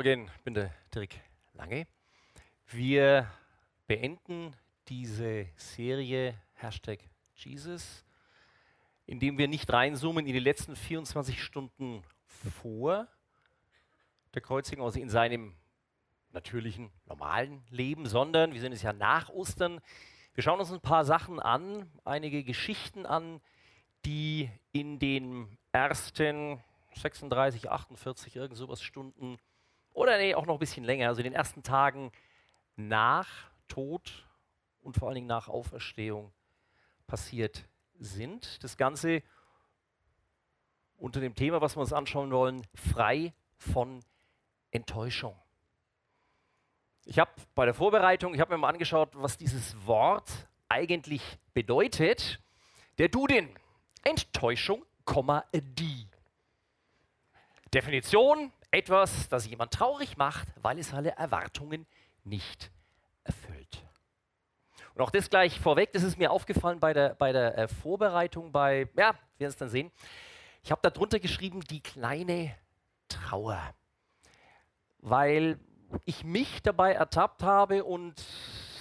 Morgen, ich bin der Dirk Lange. Wir beenden diese Serie Hashtag Jesus, indem wir nicht reinzoomen in die letzten 24 Stunden vor der Kreuzigung, also in seinem natürlichen, normalen Leben, sondern wir sind es ja nach Ostern. Wir schauen uns ein paar Sachen an, einige Geschichten an, die in den ersten 36, 48, irgend sowas Stunden oder nee, auch noch ein bisschen länger, also in den ersten Tagen nach Tod und vor allen Dingen nach Auferstehung passiert sind. Das Ganze unter dem Thema, was wir uns anschauen wollen, frei von Enttäuschung. Ich habe bei der Vorbereitung, ich habe mir mal angeschaut, was dieses Wort eigentlich bedeutet. Der Duden, Enttäuschung, die. Definition, etwas, das jemand traurig macht, weil es alle Erwartungen nicht erfüllt. Und auch das gleich vorweg, das ist mir aufgefallen bei der, bei der äh, Vorbereitung, bei, ja, wir werden es dann sehen. Ich habe darunter geschrieben, die kleine Trauer. Weil ich mich dabei ertappt habe und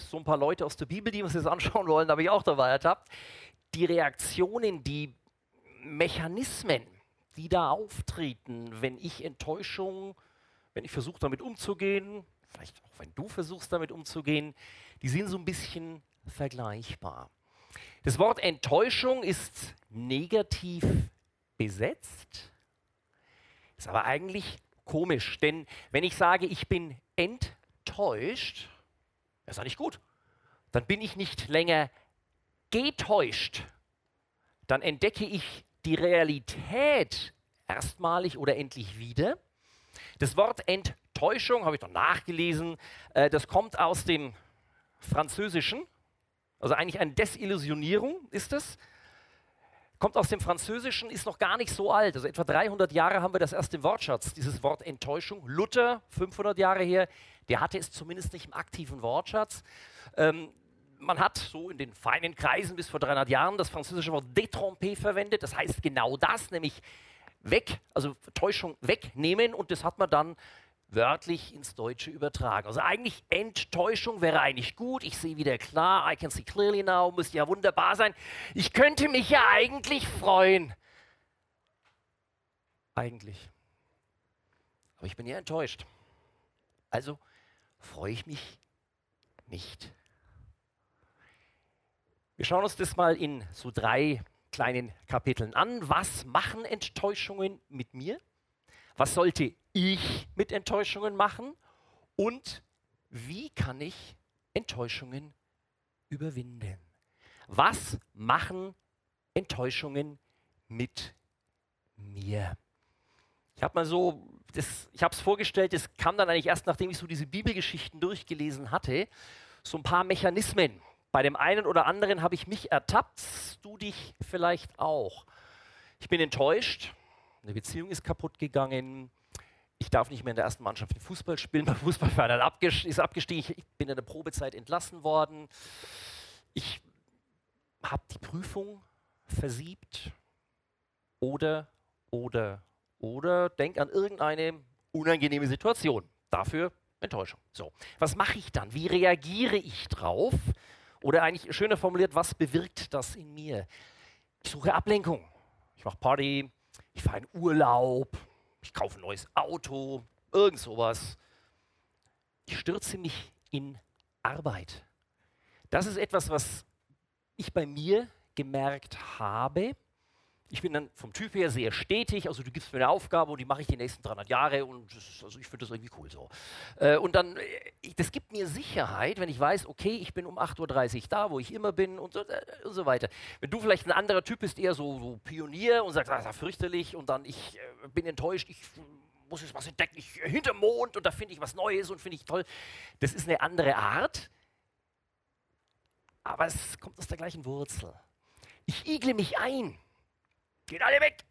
so ein paar Leute aus der Bibel, die uns das anschauen wollen, habe ich auch dabei ertappt, die Reaktionen, die Mechanismen, die da auftreten, wenn ich Enttäuschung, wenn ich versuche damit umzugehen, vielleicht auch wenn du versuchst damit umzugehen, die sind so ein bisschen vergleichbar. Das Wort Enttäuschung ist negativ besetzt, ist aber eigentlich komisch, denn wenn ich sage, ich bin enttäuscht, das ist eigentlich gut. Dann bin ich nicht länger getäuscht. Dann entdecke ich die Realität erstmalig oder endlich wieder. Das Wort Enttäuschung habe ich noch nachgelesen. Äh, das kommt aus dem Französischen. Also eigentlich eine Desillusionierung ist es. Kommt aus dem Französischen, ist noch gar nicht so alt. Also etwa 300 Jahre haben wir das erst im Wortschatz, dieses Wort Enttäuschung. Luther, 500 Jahre her, der hatte es zumindest nicht im aktiven Wortschatz. Ähm, man hat so in den feinen Kreisen bis vor 300 Jahren das französische Wort détromper verwendet. Das heißt genau das, nämlich weg, also Täuschung wegnehmen und das hat man dann wörtlich ins Deutsche übertragen. Also eigentlich Enttäuschung wäre eigentlich gut. Ich sehe wieder klar, I can see clearly now, müsste ja wunderbar sein. Ich könnte mich ja eigentlich freuen. Eigentlich. Aber ich bin ja enttäuscht. Also freue ich mich nicht. Wir schauen uns das mal in so drei kleinen Kapiteln an. Was machen Enttäuschungen mit mir? Was sollte ich mit Enttäuschungen machen? Und wie kann ich Enttäuschungen überwinden? Was machen Enttäuschungen mit mir? Ich habe mal so, das, ich habe es vorgestellt, das kam dann eigentlich erst, nachdem ich so diese Bibelgeschichten durchgelesen hatte, so ein paar Mechanismen, bei dem einen oder anderen habe ich mich ertappt, du dich vielleicht auch. Ich bin enttäuscht, eine Beziehung ist kaputt gegangen, ich darf nicht mehr in der ersten Mannschaft Fußball spielen, mein Fußballverein ist abgestiegen, ich bin in der Probezeit entlassen worden, ich habe die Prüfung versiebt oder, oder, oder denk an irgendeine unangenehme Situation. Dafür Enttäuschung. So, was mache ich dann? Wie reagiere ich drauf? Oder eigentlich schöner formuliert, was bewirkt das in mir? Ich suche Ablenkung. Ich mache Party, ich fahre in Urlaub, ich kaufe ein neues Auto, irgend sowas. Ich stürze mich in Arbeit. Das ist etwas, was ich bei mir gemerkt habe ich bin dann vom Typ her sehr stetig, also du gibst mir eine Aufgabe und die mache ich die nächsten 300 Jahre und das, also ich finde das irgendwie cool so. Äh, und dann, äh, das gibt mir Sicherheit, wenn ich weiß, okay, ich bin um 8.30 Uhr da, wo ich immer bin und so, äh, und so weiter. Wenn du vielleicht ein anderer Typ bist, eher so, so Pionier und sagst, das ist ja fürchterlich und dann ich äh, bin enttäuscht, ich muss jetzt was entdecken, ich äh, hinter Mond und da finde ich was Neues und finde ich toll. Das ist eine andere Art, aber es kommt aus der gleichen Wurzel. Ich igle mich ein Geht alle weg.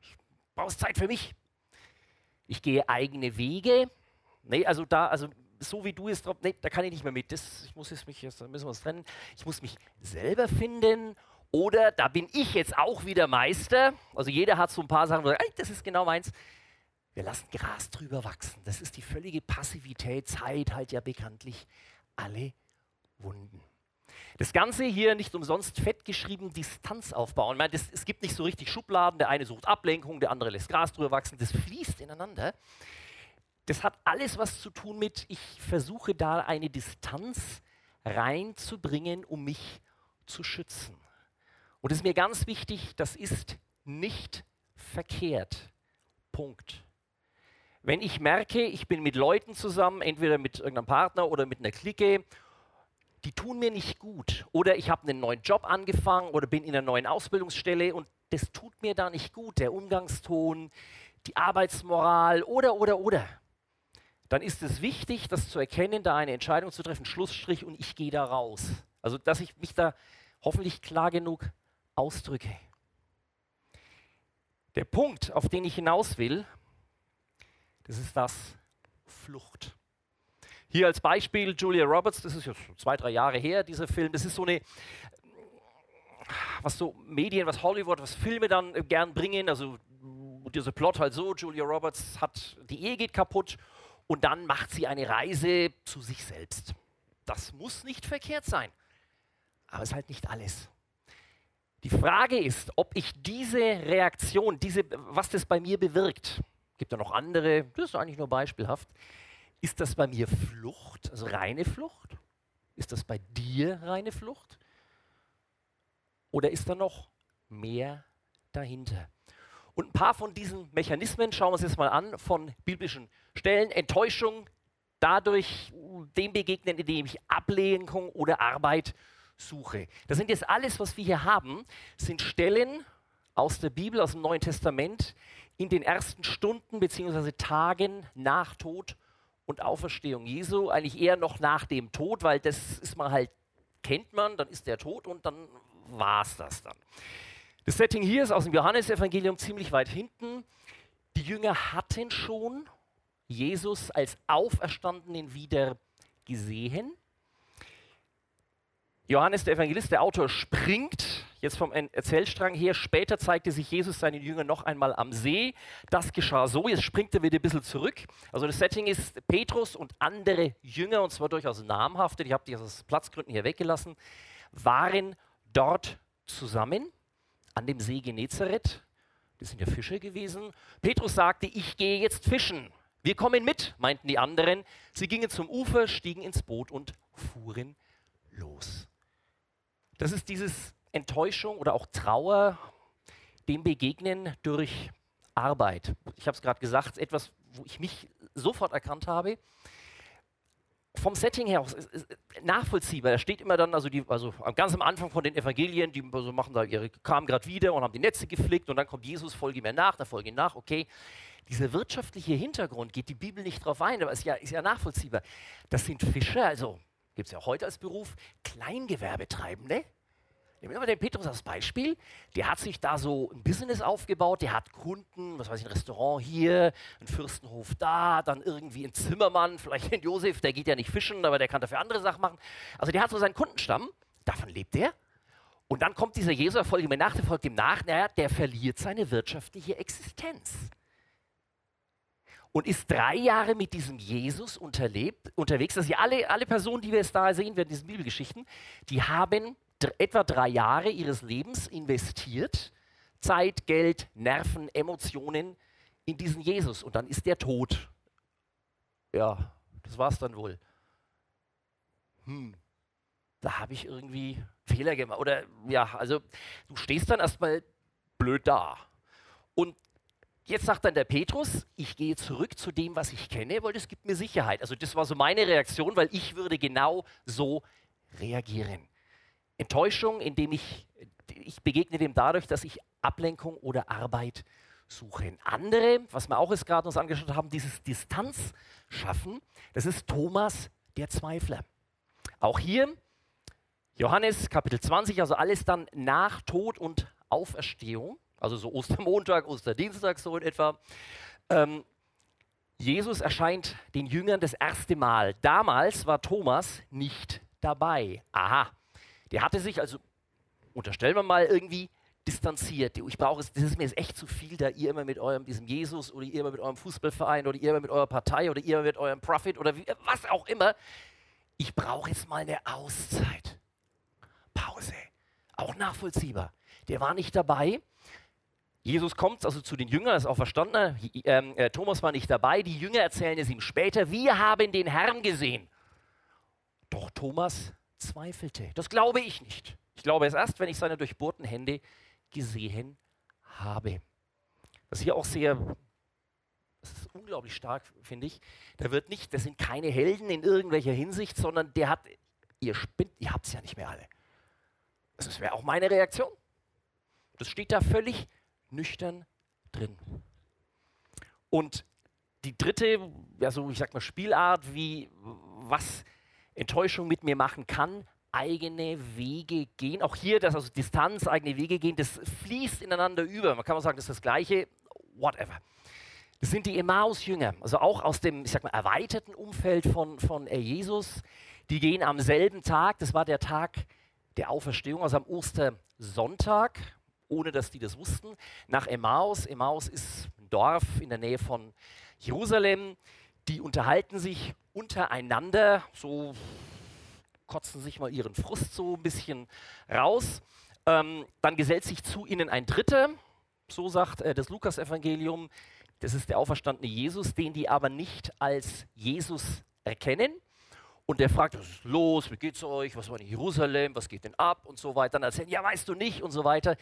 Ich brauche Zeit für mich. Ich gehe eigene Wege. Nee, also da, also so wie du es drauf, nee, da kann ich nicht mehr mit. Das, ich muss jetzt mich, jetzt müssen wir uns trennen. Ich muss mich selber finden Oder da bin ich jetzt auch wieder Meister. Also jeder hat so ein paar Sachen, wo er sagt, das ist genau meins. Wir lassen Gras drüber wachsen. Das ist die völlige Passivität. Zeit halt ja bekanntlich alle Wunden. Das Ganze hier nicht umsonst fett geschrieben, Distanz aufbauen. Meine, das, es gibt nicht so richtig Schubladen. Der eine sucht Ablenkung, der andere lässt Gras drüber wachsen. Das fließt ineinander. Das hat alles was zu tun mit, ich versuche da eine Distanz reinzubringen, um mich zu schützen. Und es ist mir ganz wichtig, das ist nicht verkehrt. Punkt. Wenn ich merke, ich bin mit Leuten zusammen, entweder mit irgendeinem Partner oder mit einer Clique, die tun mir nicht gut. Oder ich habe einen neuen Job angefangen oder bin in einer neuen Ausbildungsstelle und das tut mir da nicht gut. Der Umgangston, die Arbeitsmoral oder, oder, oder. Dann ist es wichtig, das zu erkennen, da eine Entscheidung zu treffen, Schlussstrich und ich gehe da raus. Also, dass ich mich da hoffentlich klar genug ausdrücke. Der Punkt, auf den ich hinaus will, das ist das Flucht. Hier als Beispiel Julia Roberts, das ist jetzt zwei, drei Jahre her, dieser Film. Das ist so eine, was so Medien, was Hollywood, was Filme dann gern bringen. Also dieser Plot halt so, Julia Roberts hat, die Ehe geht kaputt und dann macht sie eine Reise zu sich selbst. Das muss nicht verkehrt sein, aber es ist halt nicht alles. Die Frage ist, ob ich diese Reaktion, diese, was das bei mir bewirkt, gibt ja noch andere, das ist eigentlich nur beispielhaft, ist das bei mir Flucht, also reine Flucht? Ist das bei dir reine Flucht? Oder ist da noch mehr dahinter? Und ein paar von diesen Mechanismen schauen wir uns jetzt mal an von biblischen Stellen. Enttäuschung, dadurch dem begegnen, indem ich Ablenkung oder Arbeit suche. Das sind jetzt alles, was wir hier haben, sind Stellen aus der Bibel, aus dem Neuen Testament, in den ersten Stunden bzw. Tagen nach Tod und Auferstehung Jesu, eigentlich eher noch nach dem Tod, weil das ist man halt, kennt man, dann ist der tot und dann war es das dann. Das Setting hier ist aus dem Johannesevangelium ziemlich weit hinten. Die Jünger hatten schon Jesus als Auferstandenen wieder gesehen. Johannes der Evangelist, der Autor, springt jetzt vom Erzählstrang her. Später zeigte sich Jesus seinen Jüngern noch einmal am See. Das geschah so. Jetzt springt er wieder ein bisschen zurück. Also das Setting ist Petrus und andere Jünger, und zwar durchaus namhafte, die habe ich aus Platzgründen hier weggelassen, waren dort zusammen an dem See Genezareth. Das sind ja Fische gewesen. Petrus sagte, ich gehe jetzt fischen. Wir kommen mit, meinten die anderen. Sie gingen zum Ufer, stiegen ins Boot und fuhren los. Das ist dieses Enttäuschung oder auch Trauer, dem Begegnen durch Arbeit. Ich habe es gerade gesagt, etwas, wo ich mich sofort erkannt habe. Vom Setting her nachvollziehbar. Da steht immer dann, also, die, also ganz am Anfang von den Evangelien, die also machen da ihre, kamen gerade wieder und haben die Netze geflickt und dann kommt Jesus, folge mir nach, dann folge ihm nach, okay. Dieser wirtschaftliche Hintergrund geht die Bibel nicht drauf ein, aber ist ja, ist ja nachvollziehbar. Das sind Fischer, also gibt es ja heute als Beruf, Kleingewerbetreibende, Nehmen wir mal den Petrus als Beispiel. Der hat sich da so ein Business aufgebaut, der hat Kunden, was weiß ich, ein Restaurant hier, ein Fürstenhof da, dann irgendwie ein Zimmermann, vielleicht ein Josef, der geht ja nicht fischen, aber der kann dafür andere Sachen machen. Also der hat so seinen Kundenstamm, davon lebt er. Und dann kommt dieser Jesus, folgt ihm nach, der folgt ihm nach, naja, der verliert seine wirtschaftliche Existenz. Und ist drei Jahre mit diesem Jesus unterlebt, unterwegs. Also alle, alle Personen, die wir jetzt da sehen werden, diesen Bibelgeschichten, die haben etwa drei Jahre ihres Lebens investiert, Zeit, Geld, Nerven, Emotionen in diesen Jesus und dann ist der tot. Ja, das war's dann wohl. Hm, da habe ich irgendwie Fehler gemacht. Oder ja, also du stehst dann erstmal blöd da. Und jetzt sagt dann der Petrus, ich gehe zurück zu dem, was ich kenne, weil das gibt mir Sicherheit. Also das war so meine Reaktion, weil ich würde genau so reagieren. Enttäuschung, indem ich, ich begegne dem dadurch, dass ich Ablenkung oder Arbeit suche. Andere, was wir auch jetzt gerade uns angeschaut haben, dieses Distanz schaffen, das ist Thomas der Zweifler. Auch hier Johannes Kapitel 20, also alles dann nach Tod und Auferstehung, also so Ostermontag, Osterdienstag so in etwa. Ähm, Jesus erscheint den Jüngern das erste Mal. Damals war Thomas nicht dabei. Aha, der hatte sich also unterstellen wir mal irgendwie, distanziert. Ich brauche es, das ist mir jetzt echt zu viel, da ihr immer mit eurem diesem Jesus oder ihr immer mit eurem Fußballverein oder ihr immer mit eurer Partei oder ihr immer mit eurem Profit oder wie, was auch immer. Ich brauche jetzt mal eine Auszeit. Pause. Auch nachvollziehbar. Der war nicht dabei. Jesus kommt also zu den Jüngern, ist auch verstanden. Ähm, äh, Thomas war nicht dabei. Die Jünger erzählen es ihm später. Wir haben den Herrn gesehen. Doch Thomas zweifelte. Das glaube ich nicht. Ich glaube es erst, wenn ich seine durchbohrten Hände gesehen habe. Was hier auch sehr, das ist unglaublich stark, finde ich. Da wird nicht, das sind keine Helden in irgendwelcher Hinsicht, sondern der hat, ihr spinnt, ihr habt es ja nicht mehr alle. Das wäre auch meine Reaktion. Das steht da völlig nüchtern drin. Und die dritte, ja so ich sag mal Spielart, wie was Enttäuschung mit mir machen kann, eigene Wege gehen. Auch hier, das also Distanz, eigene Wege gehen, das fließt ineinander über. Man kann auch sagen, das ist das Gleiche, whatever. Das sind die Emmaus-Jünger, also auch aus dem, ich sag mal, erweiterten Umfeld von, von Jesus. Die gehen am selben Tag, das war der Tag der Auferstehung, also am Ostersonntag, ohne dass die das wussten, nach Emmaus. Emmaus ist ein Dorf in der Nähe von Jerusalem. Die unterhalten sich untereinander, so kotzen sich mal ihren Frust so ein bisschen raus. Ähm, dann gesellt sich zu ihnen ein Dritter, so sagt äh, das Lukas-Evangelium. Das ist der auferstandene Jesus, den die aber nicht als Jesus erkennen. Und der fragt, was ist los, wie geht's euch, was war in Jerusalem, was geht denn ab und so weiter. Dann erzählen, ja, weißt du nicht und so weiter.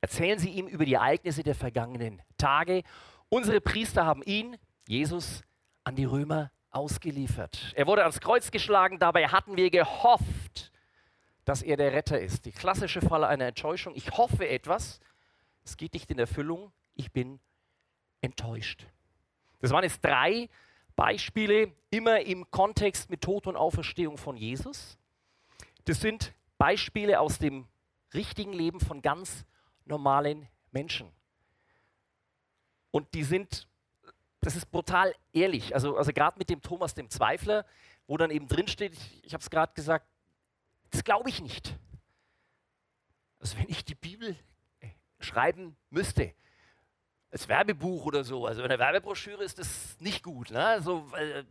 Erzählen sie ihm über die Ereignisse der vergangenen Tage. Unsere Priester haben ihn, Jesus, an die Römer ausgeliefert. Er wurde ans Kreuz geschlagen, dabei hatten wir gehofft, dass er der Retter ist. Die klassische Falle einer Enttäuschung. Ich hoffe etwas, es geht nicht in Erfüllung, ich bin enttäuscht. Das waren jetzt drei Beispiele, immer im Kontext mit Tod und Auferstehung von Jesus. Das sind Beispiele aus dem richtigen Leben von ganz normalen Menschen. Und die sind das ist brutal ehrlich. Also, also gerade mit dem Thomas, dem Zweifler, wo dann eben drinsteht, ich, ich habe es gerade gesagt, das glaube ich nicht. Also wenn ich die Bibel äh, schreiben müsste, als Werbebuch oder so, also in der Werbebroschüre ist das nicht gut. Ne? Also, äh,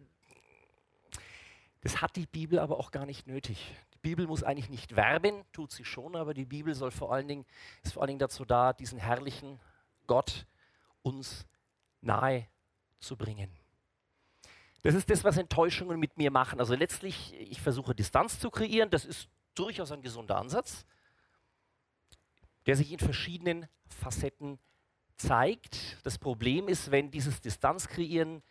das hat die Bibel aber auch gar nicht nötig. Die Bibel muss eigentlich nicht werben, tut sie schon, aber die Bibel soll vor allen Dingen, ist vor allen Dingen dazu da, diesen herrlichen Gott uns nahe zu bringen. Das ist das, was Enttäuschungen mit mir machen. Also letztlich, ich versuche Distanz zu kreieren. Das ist durchaus ein gesunder Ansatz, der sich in verschiedenen Facetten zeigt. Das Problem ist, wenn dieses Distanz kreieren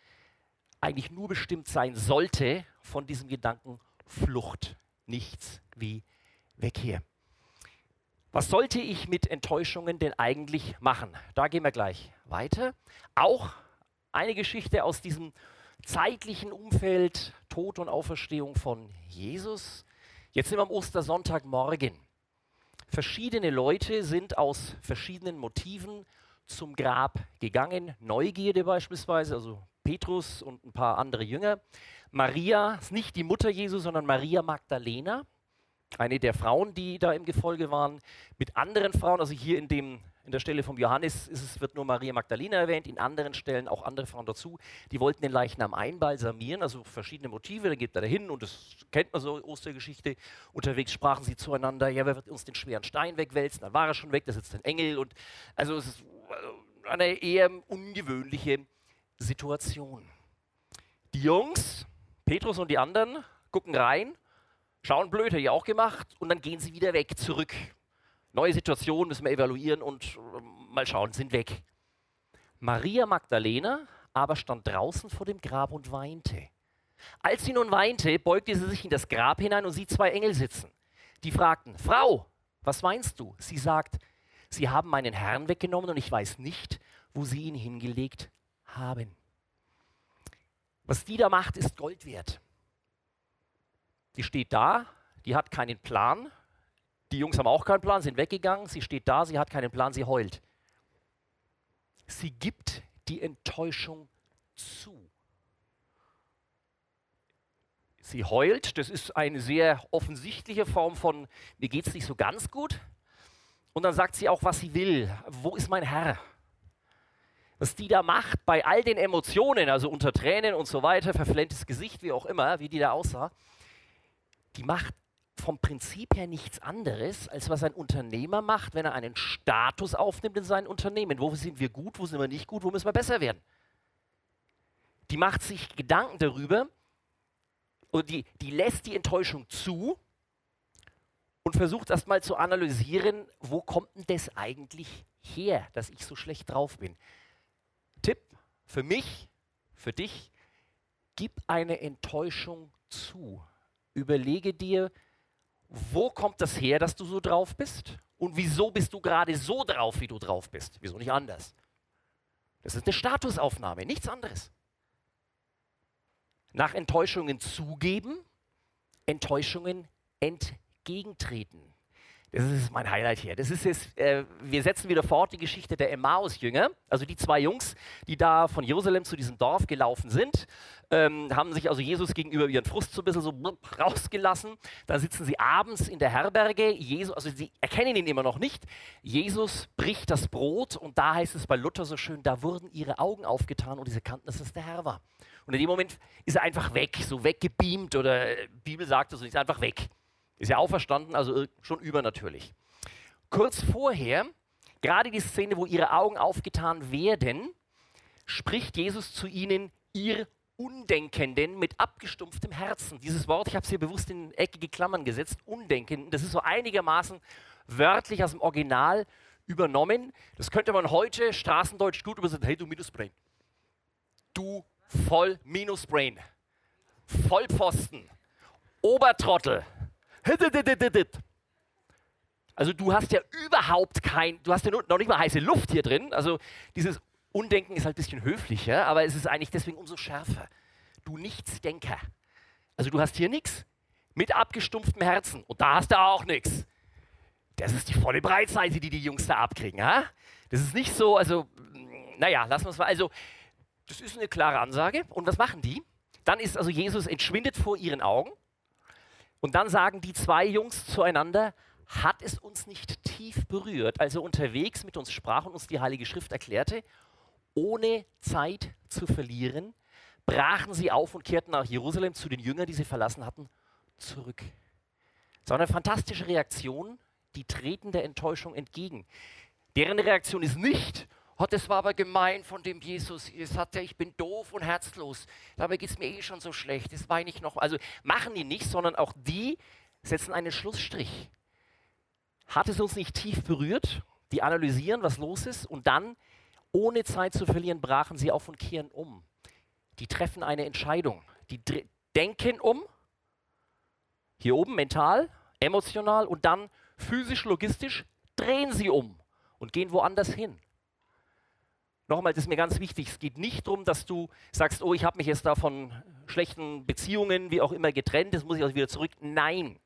eigentlich nur bestimmt sein sollte von diesem Gedanken Flucht, nichts wie weg hier. Was sollte ich mit Enttäuschungen denn eigentlich machen? Da gehen wir gleich weiter. Auch eine Geschichte aus diesem zeitlichen Umfeld Tod und Auferstehung von Jesus. Jetzt sind wir am Ostersonntagmorgen. Verschiedene Leute sind aus verschiedenen Motiven zum Grab gegangen. Neugierde beispielsweise, also Petrus und ein paar andere Jünger. Maria ist nicht die Mutter Jesu, sondern Maria Magdalena, eine der Frauen, die da im Gefolge waren, mit anderen Frauen, also hier in dem in der Stelle vom Johannes es, wird nur Maria Magdalena erwähnt, in anderen Stellen auch andere Frauen dazu. Die wollten den Leichnam einbalsamieren, also verschiedene Motive. Dann geht er dahin und das kennt man so, Ostergeschichte. Unterwegs sprachen sie zueinander, ja, wer wird uns den schweren Stein wegwälzen? Dann war er schon weg, da sitzt ein Engel. Und also es ist eine eher ungewöhnliche Situation. Die Jungs, Petrus und die anderen, gucken rein, schauen blöd, hätte ich auch gemacht, und dann gehen sie wieder weg, zurück Neue Situation müssen wir evaluieren und äh, mal schauen, sind weg. Maria Magdalena aber stand draußen vor dem Grab und weinte. Als sie nun weinte, beugte sie sich in das Grab hinein und sieht zwei Engel sitzen. Die fragten, Frau, was meinst du? Sie sagt, sie haben meinen Herrn weggenommen und ich weiß nicht, wo sie ihn hingelegt haben. Was die da macht, ist Gold wert. Die steht da, die hat keinen Plan, die Jungs haben auch keinen Plan, sind weggegangen. Sie steht da, sie hat keinen Plan, sie heult. Sie gibt die Enttäuschung zu. Sie heult, das ist eine sehr offensichtliche Form von, mir geht es nicht so ganz gut. Und dann sagt sie auch, was sie will. Wo ist mein Herr? Was die da macht bei all den Emotionen, also unter Tränen und so weiter, verflenntes Gesicht, wie auch immer, wie die da aussah, die macht vom Prinzip her nichts anderes, als was ein Unternehmer macht, wenn er einen Status aufnimmt in sein Unternehmen. Wo sind wir gut, wo sind wir nicht gut, wo müssen wir besser werden? Die macht sich Gedanken darüber und die, die lässt die Enttäuschung zu und versucht erstmal zu analysieren, wo kommt denn das eigentlich her, dass ich so schlecht drauf bin. Tipp für mich, für dich, gib eine Enttäuschung zu. Überlege dir, wo kommt das her, dass du so drauf bist? Und wieso bist du gerade so drauf, wie du drauf bist? Wieso nicht anders? Das ist eine Statusaufnahme, nichts anderes. Nach Enttäuschungen zugeben, Enttäuschungen entgegentreten. Das ist mein Highlight hier. Das ist jetzt, äh, wir setzen wieder fort die Geschichte der Emmaus-Jünger, also die zwei Jungs, die da von Jerusalem zu diesem Dorf gelaufen sind, ähm, haben sich also Jesus gegenüber ihren Frust so ein bisschen so rausgelassen. Dann sitzen sie abends in der Herberge. Jesus, also sie erkennen ihn immer noch nicht. Jesus bricht das Brot und da heißt es bei Luther so schön, da wurden ihre Augen aufgetan und sie erkannten, dass es der Herr war. Und in dem Moment ist er einfach weg, so weggebeamt oder äh, Bibel sagt es, ist einfach weg. Ist ja auferstanden, also schon übernatürlich. Kurz vorher, gerade die Szene, wo ihre Augen aufgetan werden, spricht Jesus zu ihnen, ihr Undenkenden mit abgestumpftem Herzen. Dieses Wort, ich habe es hier bewusst in eckige Klammern gesetzt, Undenkenden, das ist so einigermaßen wörtlich aus dem Original übernommen. Das könnte man heute straßendeutsch gut übersetzen. Hey, du Minusbrain. Du voll Minusbrain. Vollpfosten. Obertrottel. Also du hast ja überhaupt kein, du hast ja noch nicht mal heiße Luft hier drin. Also dieses Undenken ist halt ein bisschen höflicher, aber es ist eigentlich deswegen umso schärfer. Du Nichtsdenker. Also du hast hier nichts mit abgestumpftem Herzen und da hast du auch nichts. Das ist die volle Breitseite, die die Jungs da abkriegen. Ha? Das ist nicht so, also, naja, lassen wir es mal. Also, das ist eine klare Ansage. Und was machen die? Dann ist also Jesus entschwindet vor ihren Augen und dann sagen die zwei Jungs zueinander, hat es uns nicht tief berührt, als er unterwegs mit uns sprach und uns die Heilige Schrift erklärte, ohne Zeit zu verlieren, brachen sie auf und kehrten nach Jerusalem zu den Jüngern, die sie verlassen hatten, zurück. Das war eine fantastische Reaktion, die treten der Enttäuschung entgegen. Deren Reaktion ist nicht, oh, das war aber gemein von dem Jesus. Es hat ja, ich bin doof und herzlos. Dabei geht es mir eh schon so schlecht. Das weine ich noch. Also machen die nicht, sondern auch die setzen einen Schlussstrich. Hat es uns nicht tief berührt? Die analysieren, was los ist und dann, ohne Zeit zu verlieren, brachen sie auf und kehren um. Die treffen eine Entscheidung. Die denken um, hier oben mental, emotional und dann physisch, logistisch drehen sie um und gehen woanders hin. Nochmal, das ist mir ganz wichtig. Es geht nicht darum, dass du sagst, oh, ich habe mich jetzt da von schlechten Beziehungen, wie auch immer, getrennt, jetzt muss ich also wieder zurück. Nein.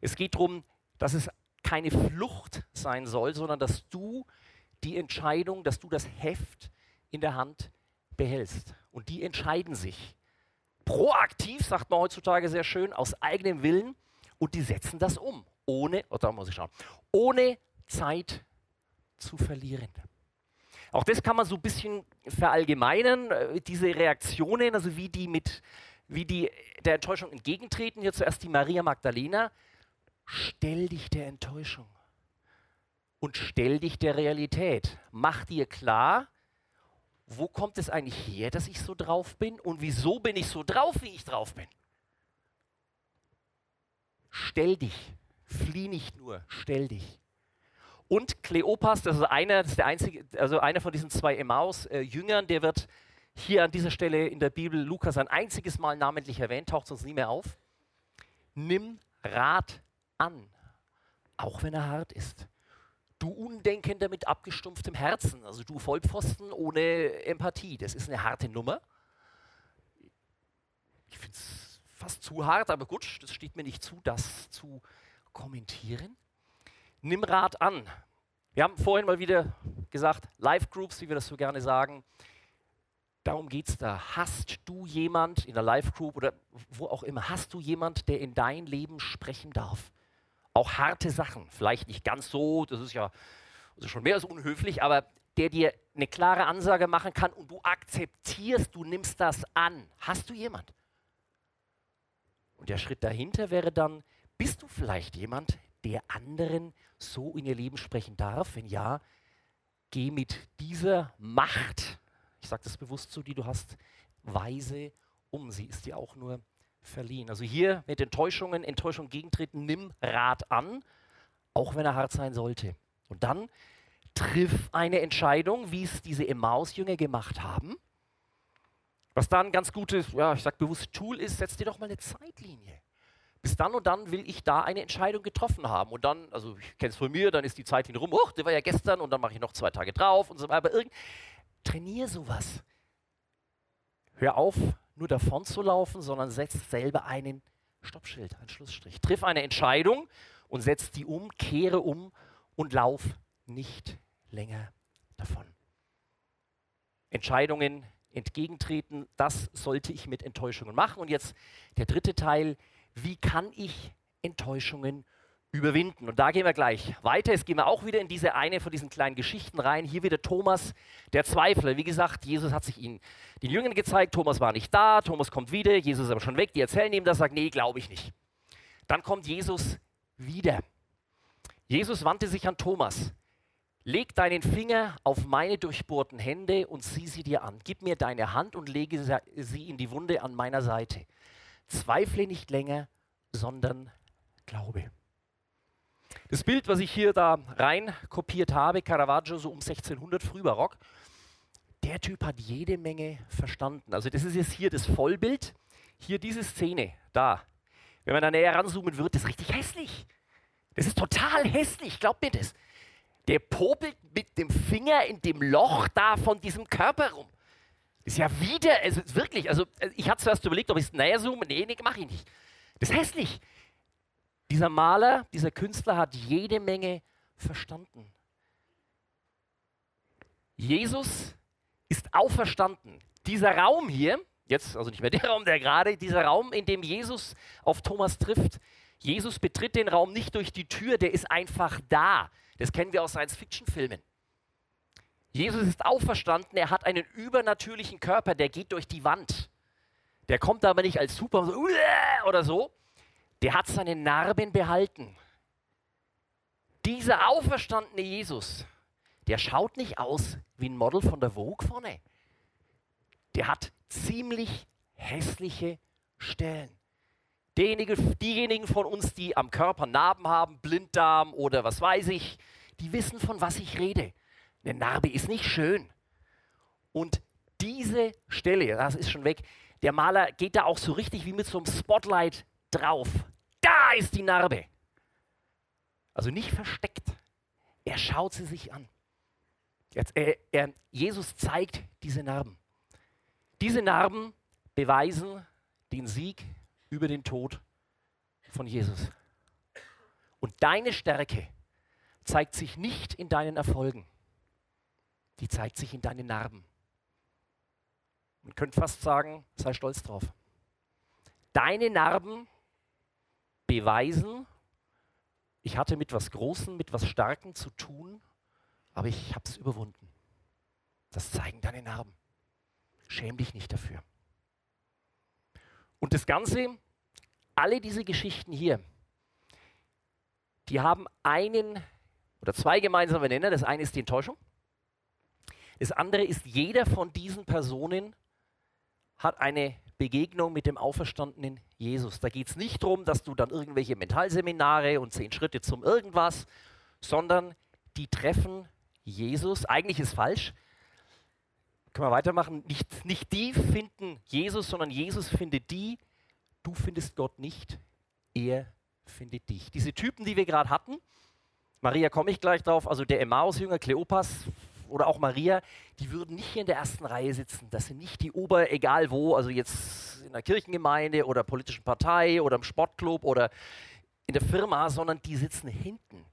Es geht darum, dass es keine Flucht sein soll, sondern dass du die Entscheidung, dass du das Heft in der Hand behältst. Und die entscheiden sich. Proaktiv, sagt man heutzutage sehr schön, aus eigenem Willen. Und die setzen das um. Ohne, oh, da muss ich schauen, ohne Zeit zu verlieren. Auch das kann man so ein bisschen verallgemeinern, äh, diese Reaktionen, also wie die mit, wie die der Enttäuschung entgegentreten. Hier zuerst die Maria Magdalena. Stell dich der Enttäuschung und stell dich der Realität. Mach dir klar, wo kommt es eigentlich her, dass ich so drauf bin und wieso bin ich so drauf, wie ich drauf bin. Stell dich, flieh nicht nur, stell dich. Und Kleopas, das ist einer, das ist der einzige, also einer von diesen zwei Emmaus-Jüngern, der wird hier an dieser Stelle in der Bibel Lukas ein einziges Mal namentlich erwähnt, taucht sonst nie mehr auf. Nimm Rat an, auch wenn er hart ist. Du Undenkender mit abgestumpftem Herzen, also du Vollpfosten ohne Empathie, das ist eine harte Nummer. Ich finde es fast zu hart, aber gut, das steht mir nicht zu, das zu kommentieren nimm Rat an. Wir haben vorhin mal wieder gesagt, Live-Groups, wie wir das so gerne sagen. Darum geht es da. Hast du jemand in der Live-Group oder wo auch immer, hast du jemand, der in dein Leben sprechen darf? auch harte Sachen, vielleicht nicht ganz so, das ist ja also schon mehr als unhöflich, aber der dir eine klare Ansage machen kann und du akzeptierst, du nimmst das an. Hast du jemand? Und der Schritt dahinter wäre dann, bist du vielleicht jemand, der anderen so in ihr Leben sprechen darf? Wenn ja, geh mit dieser Macht, ich sage das bewusst so, die du hast, weise um. Sie ist dir auch nur verliehen. Also hier mit Enttäuschungen, Enttäuschung gegentreten, nimm Rat an, auch wenn er hart sein sollte. Und dann triff eine Entscheidung, wie es diese Emmaus-Jünger gemacht haben. Was dann ganz gutes, ja, ich sag bewusst Tool ist, setz dir doch mal eine Zeitlinie. Bis dann und dann will ich da eine Entscheidung getroffen haben. Und dann, also ich kenne es von mir, dann ist die Zeitlinie rum, oh, der war ja gestern und dann mache ich noch zwei Tage drauf und so weiter. Aber irgend, trainier sowas. Hör auf, nur davon zu laufen, sondern setz selber einen Stoppschild, einen Schlussstrich. Triff eine Entscheidung und setz die um, kehre um und lauf nicht länger davon. Entscheidungen entgegentreten, das sollte ich mit Enttäuschungen machen. Und jetzt der dritte Teil, wie kann ich Enttäuschungen überwinden? Und da gehen wir gleich weiter. Jetzt gehen wir auch wieder in diese eine von diesen kleinen Geschichten rein. Hier wieder Thomas, der Zweifler. Wie gesagt, Jesus hat sich ihnen den Jüngern gezeigt, Thomas war nicht da, Thomas kommt wieder, Jesus ist aber schon weg, die erzählen ihm das, sagt, nee, glaube ich nicht. Dann kommt Jesus wieder. Jesus wandte sich an Thomas. Leg deinen Finger auf meine durchbohrten Hände und sieh sie dir an. Gib mir deine Hand und lege sie in die Wunde an meiner Seite. Zweifle nicht länger, sondern glaube. Das Bild, was ich hier da rein kopiert habe, Caravaggio so um 1600 Frühbarock, der Typ hat jede Menge verstanden. Also das ist jetzt hier das Vollbild. Hier diese Szene, da. Wenn man da näher ranzoomen wird, das ist richtig hässlich. Das ist total hässlich, glaubt mir das der popelt mit dem Finger in dem Loch da von diesem Körper rum. Ist ja wieder, also wirklich, also ich hatte zuerst überlegt, ob ich es näher zoome. Nee, nee, mache ich nicht. Das ist hässlich. Dieser Maler, dieser Künstler hat jede Menge verstanden. Jesus ist auferstanden. Dieser Raum hier, jetzt also nicht mehr der Raum, der gerade, dieser Raum, in dem Jesus auf Thomas trifft, Jesus betritt den Raum nicht durch die Tür, der ist einfach da. Das kennen wir aus Science-Fiction-Filmen. Jesus ist auferstanden, er hat einen übernatürlichen Körper, der geht durch die Wand. Der kommt aber nicht als Super oder so. Der hat seine Narben behalten. Dieser auferstandene Jesus, der schaut nicht aus wie ein Model von der Vogue vorne. Der hat ziemlich hässliche Stellen. Derjenige, diejenigen von uns, die am Körper Narben haben, Blinddarm oder was weiß ich, die wissen, von was ich rede. Eine Narbe ist nicht schön. Und diese Stelle, das ist schon weg, der Maler geht da auch so richtig wie mit so einem Spotlight drauf. Da ist die Narbe. Also nicht versteckt. Er schaut sie sich an. Jetzt, er, er, Jesus zeigt diese Narben. Diese Narben beweisen den Sieg über den Tod von Jesus. Und deine Stärke zeigt sich nicht in deinen Erfolgen, die zeigt sich in deinen Narben. Man könnte fast sagen, sei stolz drauf. Deine Narben beweisen, ich hatte mit was Großem, mit was Starkem zu tun, aber ich habe es überwunden. Das zeigen deine Narben. Schäm dich nicht dafür. Und das Ganze, alle diese Geschichten hier, die haben einen oder zwei gemeinsame Nenner. Das eine ist die Enttäuschung. Das andere ist, jeder von diesen Personen hat eine Begegnung mit dem auferstandenen Jesus. Da geht es nicht darum, dass du dann irgendwelche Mentalseminare und zehn Schritte zum irgendwas, sondern die treffen Jesus. Eigentlich ist falsch. Können wir weitermachen? Nicht, nicht die finden Jesus, sondern Jesus findet die. Du findest Gott nicht, er findet dich. Diese Typen, die wir gerade hatten, Maria komme ich gleich drauf, also der Emmaus-Jünger, Kleopas oder auch Maria, die würden nicht hier in der ersten Reihe sitzen. Das sind nicht die Ober, egal wo, also jetzt in der Kirchengemeinde oder politischen Partei oder im Sportclub oder in der Firma, sondern die sitzen hinten.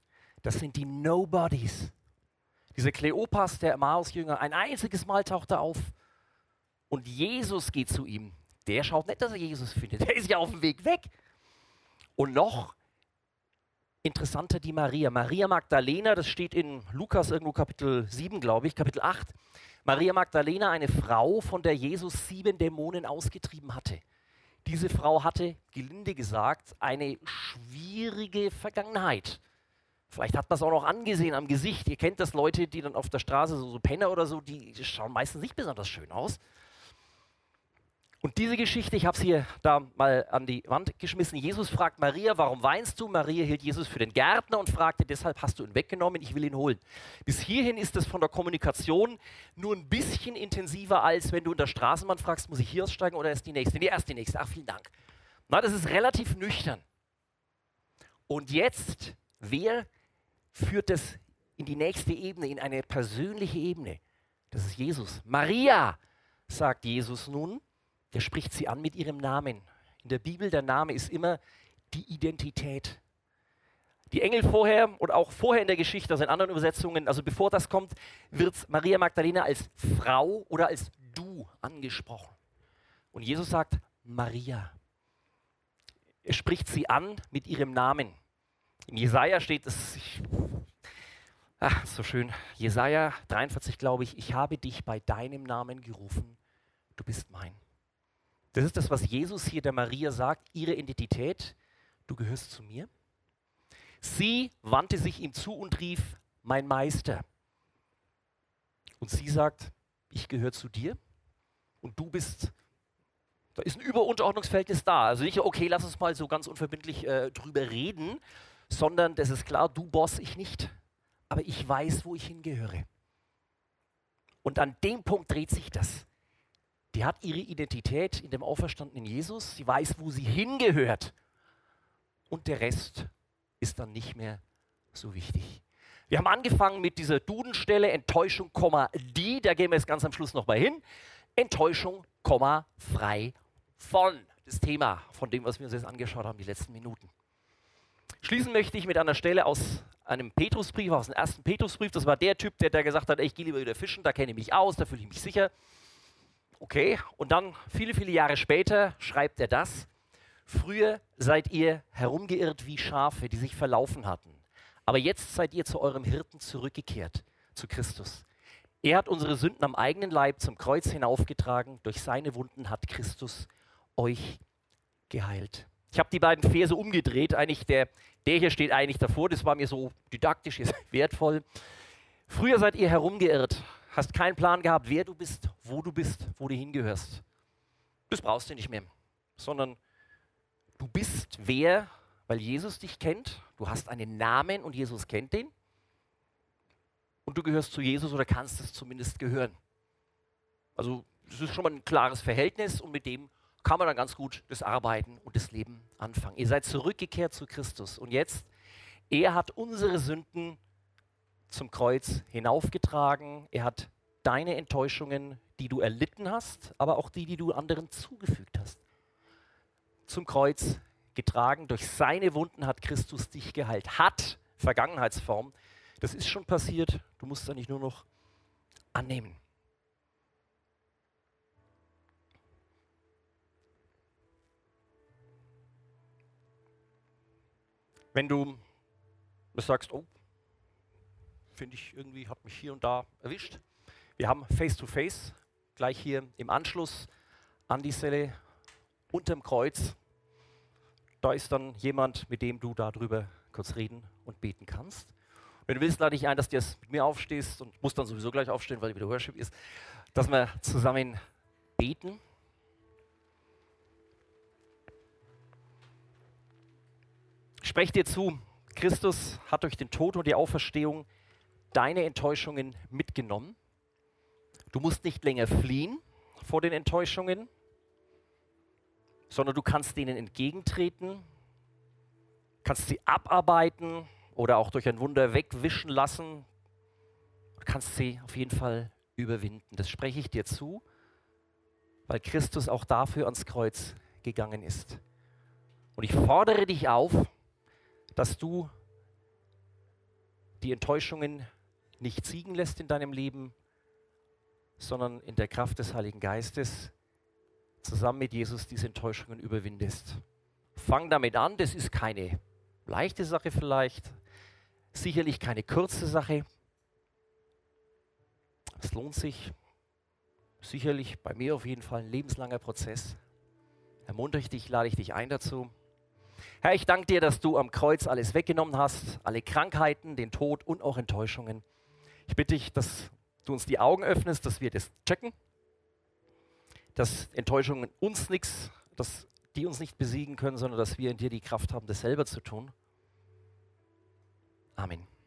Das sind die Nobodies. Dieser Kleopas, der Emmaus-Jünger, ein einziges Mal taucht er auf und Jesus geht zu ihm. Der schaut nicht, dass er Jesus findet. Der ist ja auf dem Weg weg. Und noch interessanter die Maria. Maria Magdalena, das steht in Lukas irgendwo Kapitel 7, glaube ich, Kapitel 8. Maria Magdalena, eine Frau, von der Jesus sieben Dämonen ausgetrieben hatte. Diese Frau hatte, gelinde gesagt, eine schwierige Vergangenheit. Vielleicht hat man es auch noch angesehen am Gesicht. Ihr kennt das Leute, die dann auf der Straße, so, so Penner oder so, die schauen meistens nicht besonders schön aus. Und diese Geschichte, ich habe es hier da mal an die Wand geschmissen. Jesus fragt Maria, warum weinst du? Maria hielt Jesus für den Gärtner und fragte, deshalb hast du ihn weggenommen, ich will ihn holen. Bis hierhin ist es von der Kommunikation nur ein bisschen intensiver, als wenn du in der Straßenbahn fragst, muss ich hier aussteigen oder ist die nächste? Nee, erst die nächste. Ach, vielen Dank. Na, das ist relativ nüchtern. Und jetzt, wer führt das in die nächste Ebene, in eine persönliche Ebene? Das ist Jesus. Maria, sagt Jesus nun, der spricht sie an mit ihrem Namen. In der Bibel, der Name ist immer die Identität. Die Engel vorher und auch vorher in der Geschichte, also in anderen Übersetzungen, also bevor das kommt, wird Maria Magdalena als Frau oder als Du angesprochen. Und Jesus sagt Maria. Er spricht sie an mit ihrem Namen. In Jesaja steht es, ach, so schön, Jesaja 43, glaube ich, ich habe dich bei deinem Namen gerufen, du bist mein. Das ist das, was Jesus hier der Maria sagt, ihre Identität, du gehörst zu mir. Sie wandte sich ihm zu und rief, mein Meister. Und sie sagt, ich gehöre zu dir und du bist, da ist ein Überunterordnungsverhältnis da. Also nicht, okay, lass uns mal so ganz unverbindlich äh, drüber reden, sondern das ist klar, du Boss, ich nicht. Aber ich weiß, wo ich hingehöre. Und an dem Punkt dreht sich das. Die hat ihre Identität in dem auferstandenen Jesus. Sie weiß, wo sie hingehört. Und der Rest ist dann nicht mehr so wichtig. Wir haben angefangen mit dieser Dudenstelle Enttäuschung, die, da gehen wir jetzt ganz am Schluss nochmal hin. Enttäuschung, frei von. Das Thema von dem, was wir uns jetzt angeschaut haben, die letzten Minuten. Schließen möchte ich mit einer Stelle aus einem Petrusbrief, aus dem ersten Petrusbrief. Das war der Typ, der, der gesagt hat, ich gehe lieber wieder fischen, da kenne ich mich aus, da fühle ich mich sicher. Okay, und dann viele, viele Jahre später schreibt er das. Früher seid ihr herumgeirrt wie Schafe, die sich verlaufen hatten. Aber jetzt seid ihr zu eurem Hirten zurückgekehrt, zu Christus. Er hat unsere Sünden am eigenen Leib zum Kreuz hinaufgetragen. Durch seine Wunden hat Christus euch geheilt. Ich habe die beiden Verse umgedreht. Eigentlich der, der hier steht eigentlich davor. Das war mir so didaktisch wertvoll. Früher seid ihr herumgeirrt hast keinen Plan gehabt, wer du bist, wo du bist, wo du hingehörst. Das brauchst du nicht mehr, sondern du bist wer, weil Jesus dich kennt. Du hast einen Namen und Jesus kennt den. Und du gehörst zu Jesus oder kannst es zumindest gehören. Also das ist schon mal ein klares Verhältnis und mit dem kann man dann ganz gut das Arbeiten und das Leben anfangen. Ihr seid zurückgekehrt zu Christus und jetzt, er hat unsere Sünden zum Kreuz hinaufgetragen. Er hat deine Enttäuschungen, die du erlitten hast, aber auch die, die du anderen zugefügt hast, zum Kreuz getragen. Durch seine Wunden hat Christus dich geheilt. Hat Vergangenheitsform. Das ist schon passiert. Du musst es eigentlich nur noch annehmen. Wenn du sagst, oh, finde ich irgendwie, hat mich hier und da erwischt. Wir haben Face-to-Face, -face, gleich hier im Anschluss an die Zelle unterm Kreuz. Da ist dann jemand, mit dem du darüber kurz reden und beten kannst. Wenn du willst, lade ich ein, dass du jetzt mit mir aufstehst und musst dann sowieso gleich aufstehen, weil wieder Worship ist, dass wir zusammen beten. Sprech dir zu, Christus hat durch den Tod und die Auferstehung deine Enttäuschungen mitgenommen. Du musst nicht länger fliehen vor den Enttäuschungen, sondern du kannst denen entgegentreten, kannst sie abarbeiten oder auch durch ein Wunder wegwischen lassen. Du kannst sie auf jeden Fall überwinden. Das spreche ich dir zu, weil Christus auch dafür ans Kreuz gegangen ist. Und ich fordere dich auf, dass du die Enttäuschungen nicht siegen lässt in deinem Leben, sondern in der Kraft des Heiligen Geistes zusammen mit Jesus diese Enttäuschungen überwindest. Fang damit an, das ist keine leichte Sache vielleicht, sicherlich keine kurze Sache. Es lohnt sich, sicherlich bei mir auf jeden Fall ein lebenslanger Prozess. Ermuntere ich dich, lade ich dich ein dazu. Herr, ich danke dir, dass du am Kreuz alles weggenommen hast, alle Krankheiten, den Tod und auch Enttäuschungen. Ich bitte dich, dass du uns die Augen öffnest, dass wir das checken, dass Enttäuschungen uns nichts, dass die uns nicht besiegen können, sondern dass wir in dir die Kraft haben, das selber zu tun. Amen.